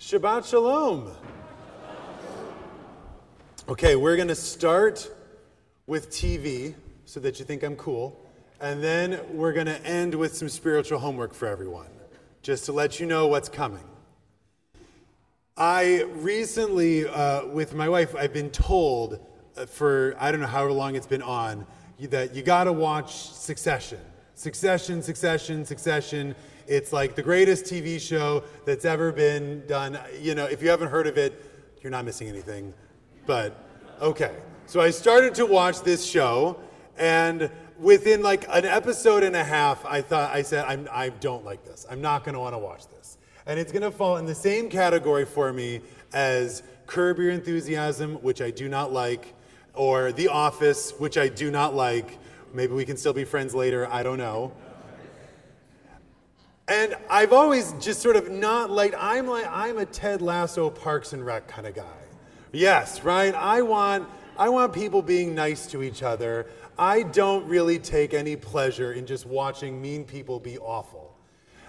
Shabbat Shalom. Okay, we're going to start with TV so that you think I'm cool. And then we're going to end with some spiritual homework for everyone, just to let you know what's coming. I recently, uh, with my wife, I've been told uh, for I don't know how long it's been on that you got to watch Succession. Succession, Succession, Succession. It's like the greatest TV show that's ever been done. You know, if you haven't heard of it, you're not missing anything. But okay. So I started to watch this show, and within like an episode and a half, I thought, I said, I'm, I don't like this. I'm not going to want to watch this. And it's going to fall in the same category for me as Curb Your Enthusiasm, which I do not like, or The Office, which I do not like. Maybe we can still be friends later. I don't know. And I've always just sort of not like I'm like I'm a Ted Lasso Parks and Rec kind of guy. Yes, right? I want I want people being nice to each other. I don't really take any pleasure in just watching mean people be awful.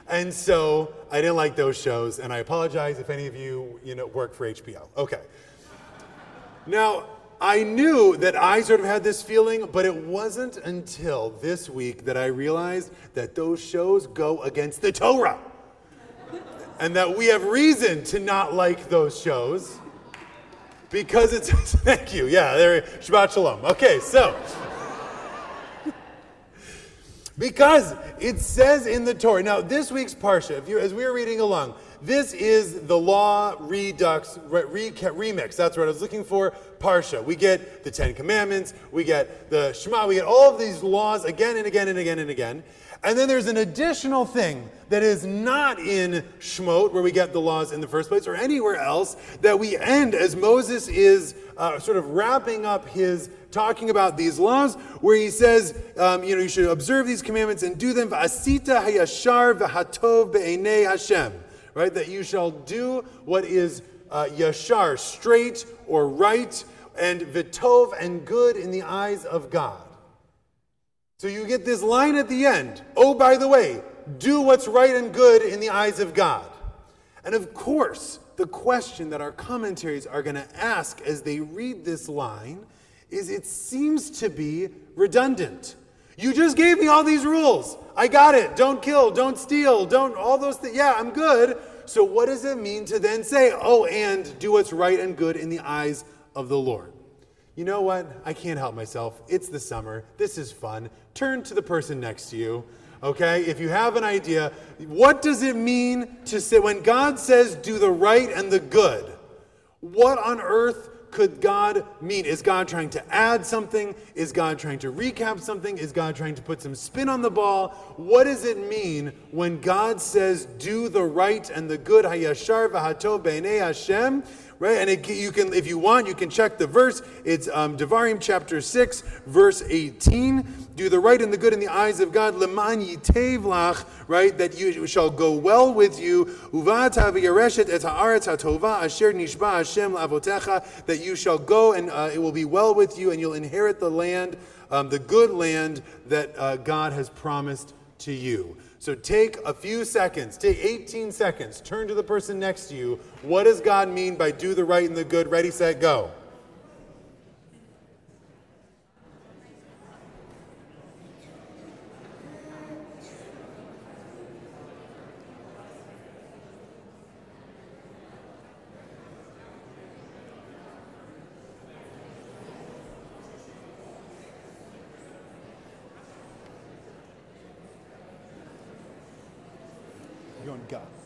And so I didn't like those shows, and I apologize if any of you, you know, work for HBO. Okay. Now, I knew that I sort of had this feeling, but it wasn't until this week that I realized that those shows go against the Torah. and that we have reason to not like those shows because it's, thank you, yeah, there, Shabbat Shalom. Okay, so. because it says in the Torah. Now, this week's Parsha, if you, as we were reading along, this is the Law Redux re, re, remix. That's what I was looking for. Parsha. We get the Ten Commandments, we get the Shema, we get all of these laws again and again and again and again. And then there's an additional thing that is not in Shemot, where we get the laws in the first place, or anywhere else, that we end as Moses is uh, sort of wrapping up his talking about these laws, where he says, um, you know, you should observe these commandments and do them. Hayashar v'hatov be'enei Hashem, right? That you shall do what is uh, yashar, straight or right, and vitov and good in the eyes of God. So you get this line at the end. Oh, by the way, do what's right and good in the eyes of God. And of course, the question that our commentaries are going to ask as they read this line is it seems to be redundant. You just gave me all these rules. I got it. Don't kill, don't steal, don't all those things. Yeah, I'm good. So what does it mean to then say, "Oh, and do what's right and good in the eyes of the Lord?" You know what? I can't help myself. It's the summer. This is fun. Turn to the person next to you. Okay? If you have an idea, what does it mean to say when God says do the right and the good? What on earth could God mean? Is God trying to add something? Is God trying to recap something? Is God trying to put some spin on the ball? What does it mean when God says, do the right and the good, hayashar b'nei Hashem? Right? And it, you can, if you want, you can check the verse. It's um, Devarim chapter 6, verse 18. Do the right and the good in the eyes of God. Leman yitev lach, right? That you shall go well with you. Uvata v'yareshet et ha'aretz ha'tova asher nishba Hashem la'avotecha. That you shall go and uh, it will be well with you and you'll inherit the land, um, the good land that uh, God has promised to you. So take a few seconds, take 18 seconds, turn to the person next to you. What does God mean by do the right and the good? Ready, set, go. You're going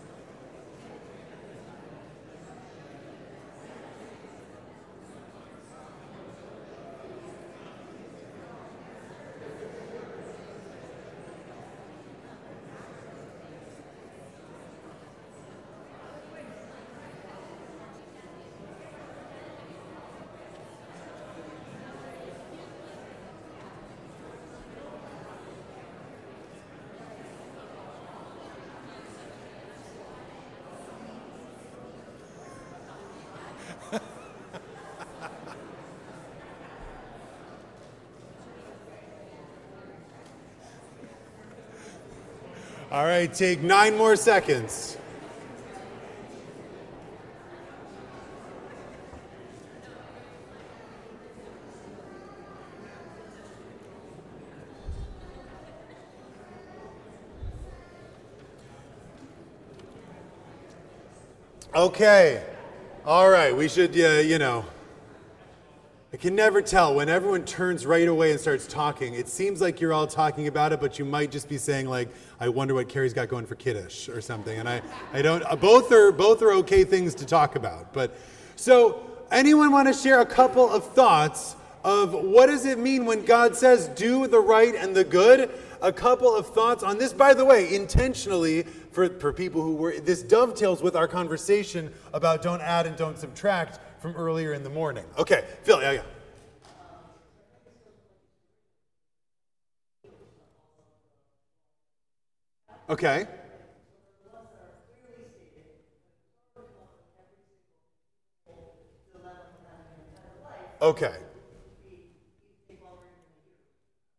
All right, take nine more seconds. Okay. All right. We should, uh, you know, can never tell when everyone turns right away and starts talking. It seems like you're all talking about it, but you might just be saying like, "I wonder what Carrie's got going for Kiddush" or something. And I, I don't. uh, Both are both are okay things to talk about. But so, anyone want to share a couple of thoughts of what does it mean when God says, "Do the right and the good"? A couple of thoughts on this. By the way, intentionally for for people who were this dovetails with our conversation about don't add and don't subtract from earlier in the morning. Okay, Phil, yeah, yeah. Okay. Okay.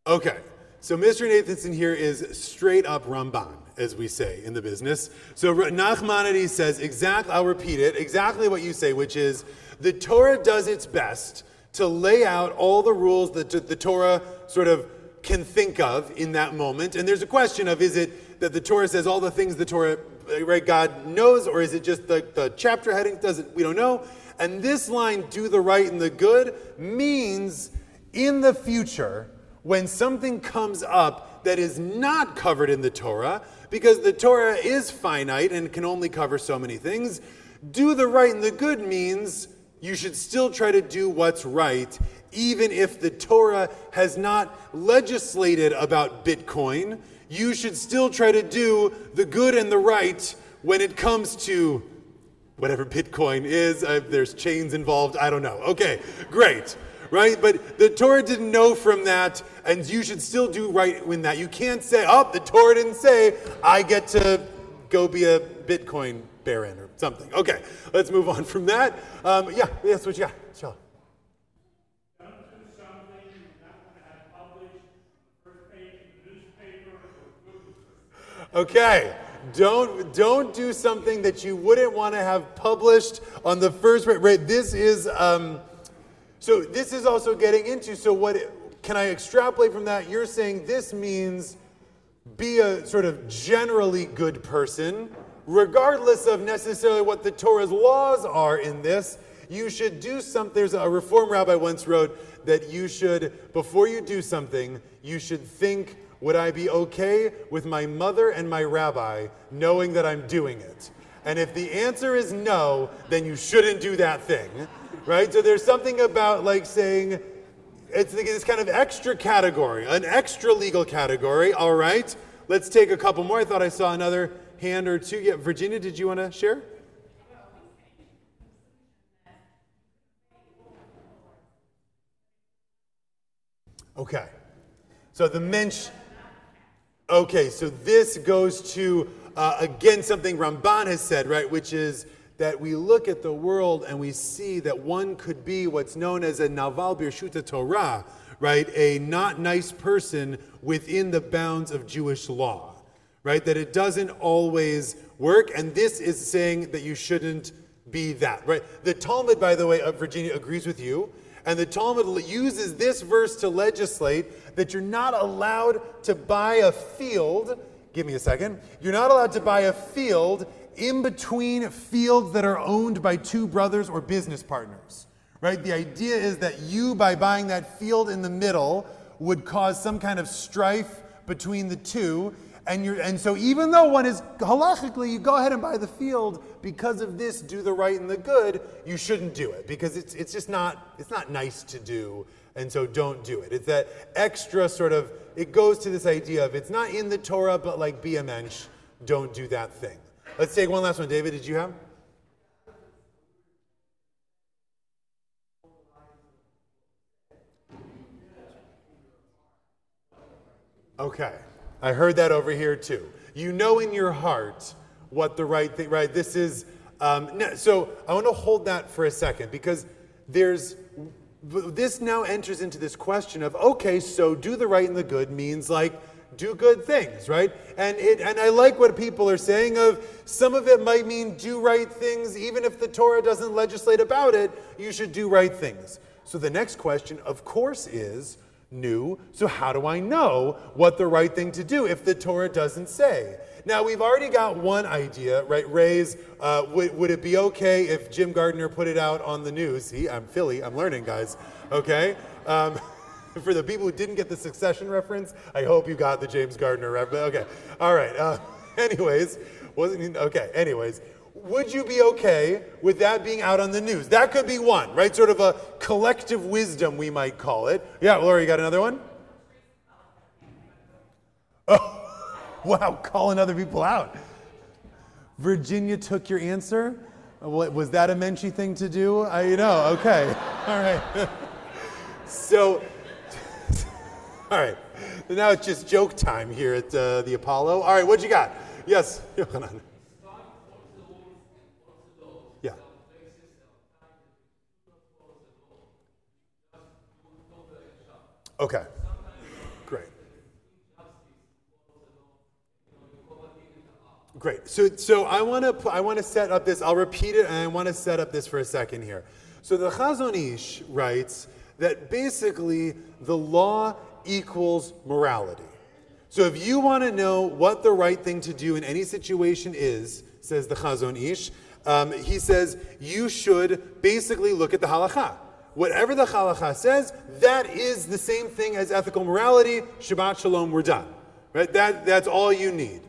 Okay. So Mr. Nathanson here is straight up Ramban, as we say in the business. So Nachmanides says exactly, I'll repeat it, exactly what you say, which is the Torah does its best to lay out all the rules that the Torah sort of can think of in that moment. And there's a question of is it that the Torah says all the things the Torah, uh, right, God knows, or is it just the, the chapter heading doesn't, we don't know. And this line, do the right and the good, means in the future, when something comes up that is not covered in the Torah, because the Torah is finite and can only cover so many things, do the right and the good means you should still try to do what's right, even if the Torah has not legislated about Bitcoin. You should still try to do the good and the right when it comes to whatever Bitcoin is. Uh, there's chains involved. I don't know. Okay, great. Right? But the Torah didn't know from that, and you should still do right in that. You can't say, oh, the Torah didn't say I get to go be a Bitcoin baron or something. Okay, let's move on from that. Um, yeah, that's what you got? Sure. Don't do something you're not going to have published on the first page of the newspaper or Google. Okay. Don't don't do something that you wouldn't want to have published on the first right. this is um, so. This is also getting into. So what can I extrapolate from that? You're saying this means be a sort of generally good person, regardless of necessarily what the Torah's laws are in this. You should do something. There's a reform rabbi once wrote that you should, before you do something, you should think would I be okay with my mother and my rabbi knowing that I'm doing it? And if the answer is no, then you shouldn't do that thing, right? So there's something about like saying, it's this kind of extra category, an extra legal category, all right? Let's take a couple more. I thought I saw another hand or two. Yeah, Virginia, did you want to share? Okay. So the mensch. Okay, so this goes to, uh, again, something Ramban has said, right, which is that we look at the world and we see that one could be what's known as a Naval Birshuta Torah, right, a not nice person within the bounds of Jewish law, right, that it doesn't always work, and this is saying that you shouldn't be that, right? The Talmud, by the way, of Virginia agrees with you, and the Talmud uses this verse to legislate that you're not allowed to buy a field. Give me a second. You're not allowed to buy a field in between fields that are owned by two brothers or business partners. Right? The idea is that you, by buying that field in the middle, would cause some kind of strife between the two. And, you're, and so, even though one is halachically, you go ahead and buy the field because of this, do the right and the good, you shouldn't do it because it's, it's just not, it's not nice to do. And so, don't do it. It's that extra sort of, it goes to this idea of it's not in the Torah, but like be a mensch, don't do that thing. Let's take one last one. David, did you have? Okay. I heard that over here too. You know in your heart what the right thing, right? This is, um, no, so I want to hold that for a second because there's, this now enters into this question of, okay, so do the right and the good means like, do good things, right? And it and I like what people are saying of some of it might mean do right things even if the Torah doesn't legislate about it, you should do right things. So the next question of course is new. So how do I know what the right thing to do if the Torah doesn't say? Now we've already got one idea, right? Ray's, uh, would, would it be okay if Jim Gardner put it out on the news? See, I'm Philly, I'm learning, guys. Okay? Um, for the people who didn't get the succession reference, I hope you got the James Gardner reference. Okay, all right. Uh, anyways, wasn't he- okay. Anyways, would you be okay with that being out on the news? That could be one, right? Sort of a collective wisdom, we might call it. Yeah, Laura, you got another one? Oh, wow, calling other people out. Virginia took your answer. Was that a Menchie thing to do? I you know. Okay, all right. so, all right. Now it's just joke time here at uh, the Apollo. All right, what you got? Yes, Yochanan. Okay. Great. Great. So, so I want to I want to set up this. I'll repeat it, and I want to set up this for a second here. So the Chazon Ish writes that basically the law equals morality. So if you want to know what the right thing to do in any situation is, says the Chazon Ish, um, he says you should basically look at the halacha. Whatever the halacha says, that is the same thing as ethical morality. Shabbat shalom, we're done. Right? That, that's all you need.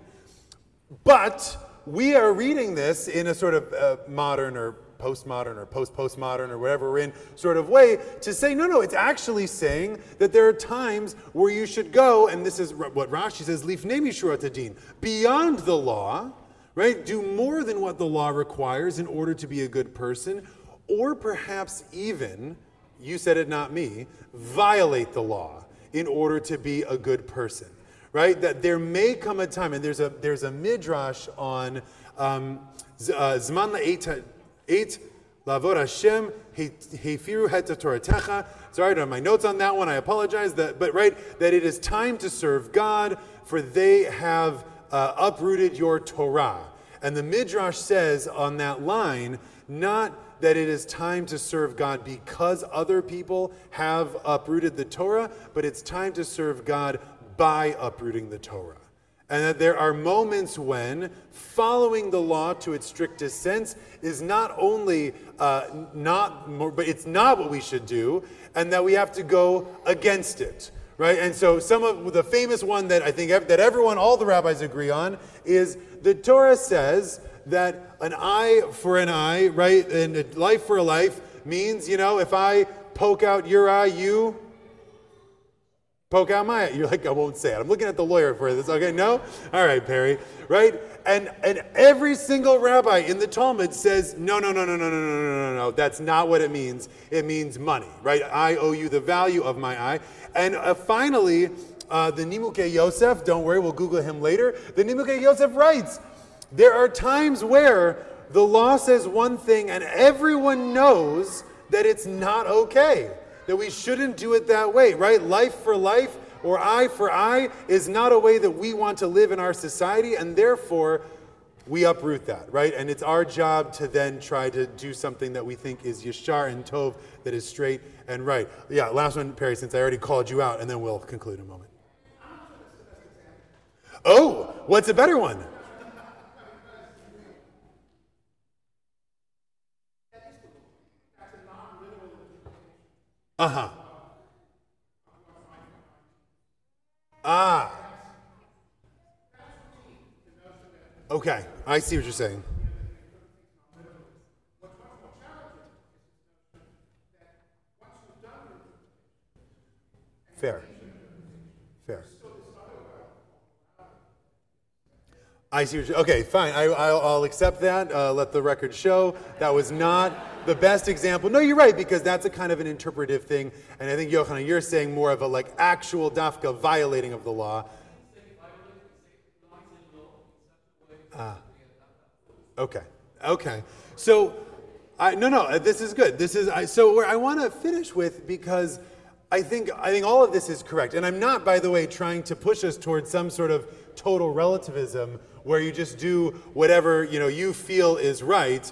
But we are reading this in a sort of uh, modern or postmodern or post postmodern or whatever we're in sort of way to say, no, no, it's actually saying that there are times where you should go, and this is what Rashi says, lifnei mishurat adin, beyond the law, right? Do more than what the law requires in order to be a good person, or perhaps even, you said it, not me, violate the law in order to be a good person right? That there may come a time, and there's a there's a midrash on um, uh, Zman la'et eight lavod Hashem hefiru het Toratecha. Sorry, I don't have my notes on that one. I apologize. That, but right, that it is time to serve God, for they have uh, uprooted your Torah. And the midrash says on that line, not that it is time to serve God because other people have uprooted the Torah, but it's time to serve God by uprooting the Torah. And that there are moments when following the law to its strictest sense is not only uh, not more, but it's not what we should do, and that we have to go against it, right? And so some of the famous one that I think that everyone, all the rabbis agree on, is the Torah says that an eye for an eye, right, and a life for a life means, you know, if I poke out your eye, you poke out my eye. You're like, I won't say it. I'm looking at the lawyer for this. Okay, no? All right, Perry. Right? And and every single rabbi in the Talmud says, no, no, no, no, no, no, no, no, no, no. That's not what it means. It means money, right? I owe you the value of my eye. And uh, finally, uh, the Nimukei Yosef, don't worry, we'll Google him later. The Nimukei Yosef writes, there are times where the law says one thing and everyone knows that it's not okay that we shouldn't do it that way, right? Life for life or eye for eye is not a way that we want to live in our society, and therefore we uproot that, right? And it's our job to then try to do something that we think is yeshar and tov, that is straight and right. Yeah, last one, Perry, since I already called you out, and then we'll conclude in a moment. Oh, what's a better one? Uh huh. Ah. Okay, I see what you're saying. Fair. Fair. I see what you're, Okay, fine. I, I'll, I'll accept that. Uh, let the record show that was not the best example. No, you're right because that's a kind of an interpretive thing, and I think Yochanan, you're saying more of a like actual dafka violating of the law. Ah. Okay. Okay. So, I, no, no, uh, this is good. This is I, so. Where I want to finish with because I think I think all of this is correct, and I'm not, by the way, trying to push us towards some sort of total relativism where you just do whatever you know you feel is right.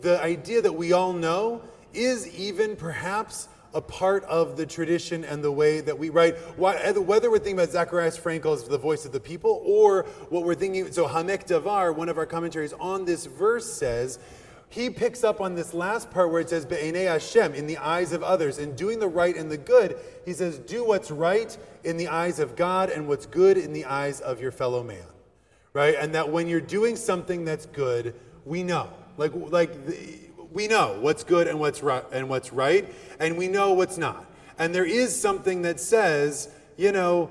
the idea that we all know is even perhaps a part of the tradition and the way that we write. Whether we're thinking about Zacharias Frankel as The Voice of the People or what we're thinking, so Ha'amek Davar, one of our commentaries on this verse says, he picks up on this last part where it says, Be'enei Hashem, in the eyes of others, and doing the right and the good. He says, do what's right in the eyes of God and what's good in the eyes of your fellow man. Right? And that when you're doing something that's good, we know. Like, like the, we know what's good and what's right and what's right, and we know what's not. And there is something that says, you know,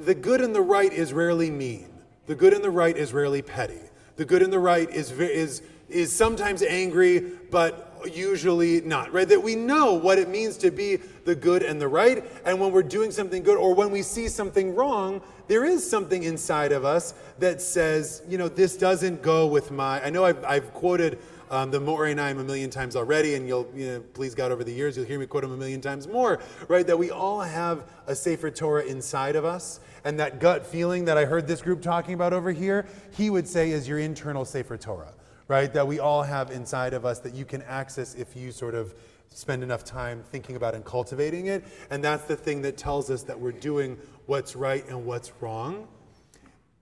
the good and the right is rarely mean. The good and the right is rarely petty. The good and the right is is is sometimes angry, but usually not, right? That we know what it means to be the good and the right. And when we're doing something good or when we see something wrong, there is something inside of us that says, you know, this doesn't go with my. I know I've, I've quoted um, the Me'or Einayim a million times already, and you'll, you know, please God, over the years, you'll hear me quote him a million times more, right? That we all have a sefer Torah inside of us, and that gut feeling that I heard this group talking about over here, he would say is your internal sefer Torah, right? That we all have inside of us that you can access if you sort of spend enough time thinking about and cultivating it. And that's the thing that tells us that we're doing what's right and what's wrong.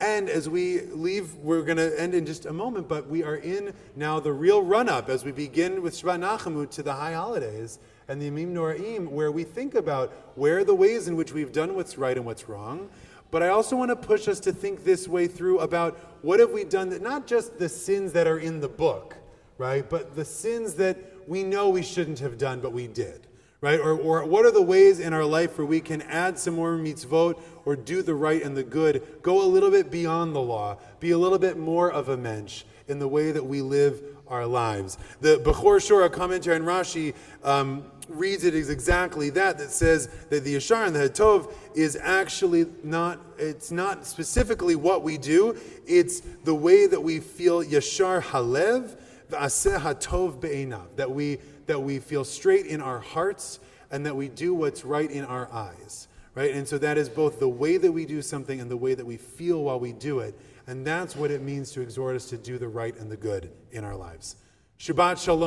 And as we leave, we're going to end in just a moment, but we are in now the real run up as we begin with Shabbat Nachamut to the high holidays and the Yamim Noraim, where we think about where are the ways in which we've done what's right and what's wrong. But I also want to push us to think this way through about what have we done that not just the sins that are in the book, right, but the sins that we know we shouldn't have done, but we did right? Or, or what are the ways in our life where we can add some more mitzvot or do the right and the good, go a little bit beyond the law, be a little bit more of a mensch in the way that we live our lives. The Bechor Shor commentary on Rashi um, reads it exactly that, that says that the Yashar and the Hatov is actually not, it's not specifically what we do, it's the way that we feel Yashar Halev, V'aseh Hatov Be'enav, that we that we feel straight in our hearts and that we do what's right in our eyes. Right? And so that is both the way that we do something and the way that we feel while we do it. And that's what it means to exhort us to do the right and the good in our lives. Shabbat Shalom.